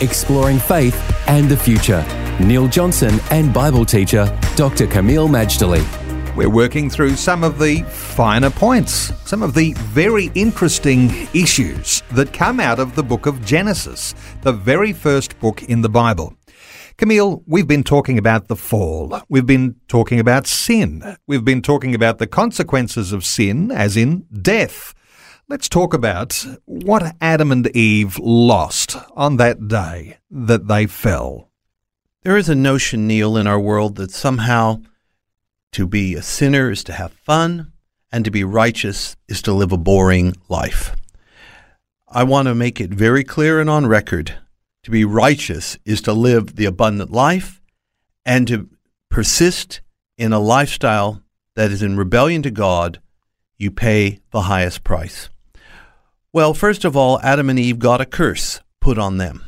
Exploring faith and the future. Neil Johnson and Bible teacher Dr. Kameel Majdali. We're working through some of the finer points, some of the very interesting issues that come out of the book of Genesis, the very first book in the Bible. Camille, we've been talking about the fall. We've been talking about sin. We've been talking about the consequences of sin, as in death. Let's talk about what Adam and Eve lost on that day that they fell. There is a notion, Neil, in our world that somehow to be a sinner is to have fun and to be righteous is to live a boring life. I want to make it very clear and on record to be righteous is to live the abundant life and to persist in a lifestyle that is in rebellion to God. You pay the highest price. Well, first of all, Adam and Eve got a curse put on them.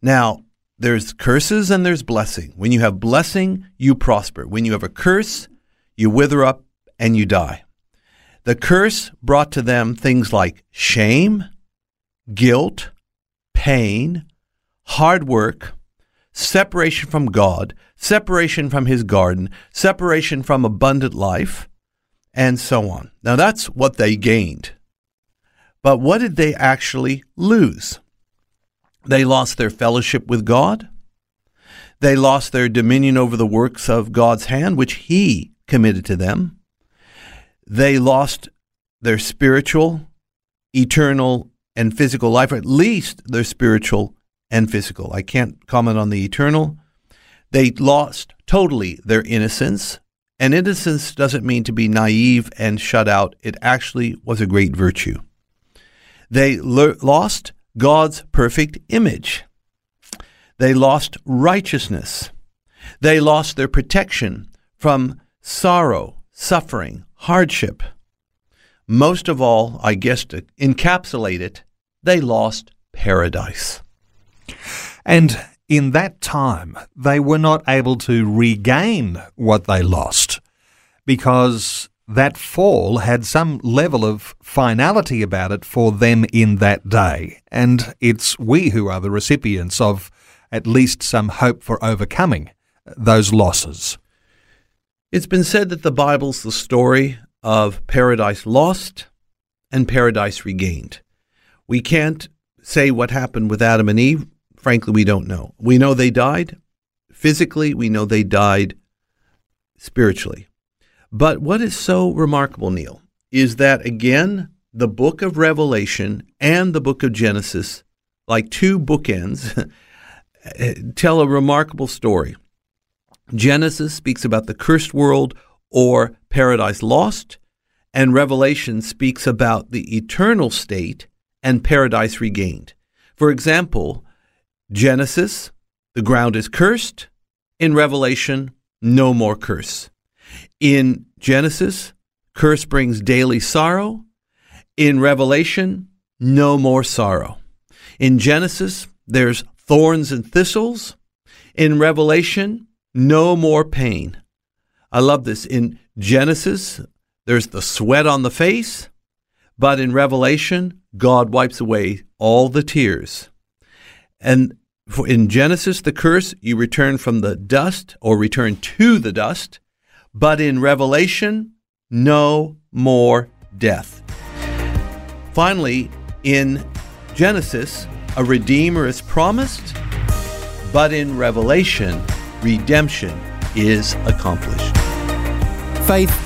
Now, there's curses and there's blessing. When you have blessing, you prosper. When you have a curse, you wither up and you die. The curse brought to them things like shame, guilt, pain, hard work, separation from God, separation from His garden, separation from abundant life, and so on. Now, that's what they gained. But what did they actually lose? They lost their fellowship with God. They lost their dominion over the works of God's hand, which He committed to them. They lost their spiritual, eternal, and physical life, or at least their spiritual and physical. I can't comment on the eternal. They lost totally their innocence. And innocence doesn't mean to be naive and shut out, it actually was a great virtue. They le- lost God's perfect image. They lost righteousness. They lost their protection from sorrow, suffering, hardship. Most of all, I guess to encapsulate it, they lost paradise. And in that time, they were not able to regain what they lost because that fall had some level of finality about it for them in that day. And it's we who are the recipients of at least some hope for overcoming those losses. It's been said that the Bible's the story of paradise lost and paradise regained. We can't say what happened with Adam and Eve. Frankly, we don't know. We know they died physically, we know they died spiritually. But what is so remarkable, Neil, is that again, the book of Revelation and the book of Genesis, like two bookends, tell a remarkable story. Genesis speaks about the cursed world or paradise lost, and Revelation speaks about the eternal state and paradise regained. For example, Genesis, the ground is cursed. In Revelation, no more curse. In Genesis, curse brings daily sorrow. In Revelation, no more sorrow. In Genesis, there's thorns and thistles. In Revelation, no more pain. I love this. In Genesis, there's the sweat on the face, but in Revelation, God wipes away all the tears. And in Genesis, the curse, you return from the dust or return to the dust. But in Revelation, no more death. Finally, in Genesis, a Redeemer is promised, but in Revelation, redemption is accomplished. Faith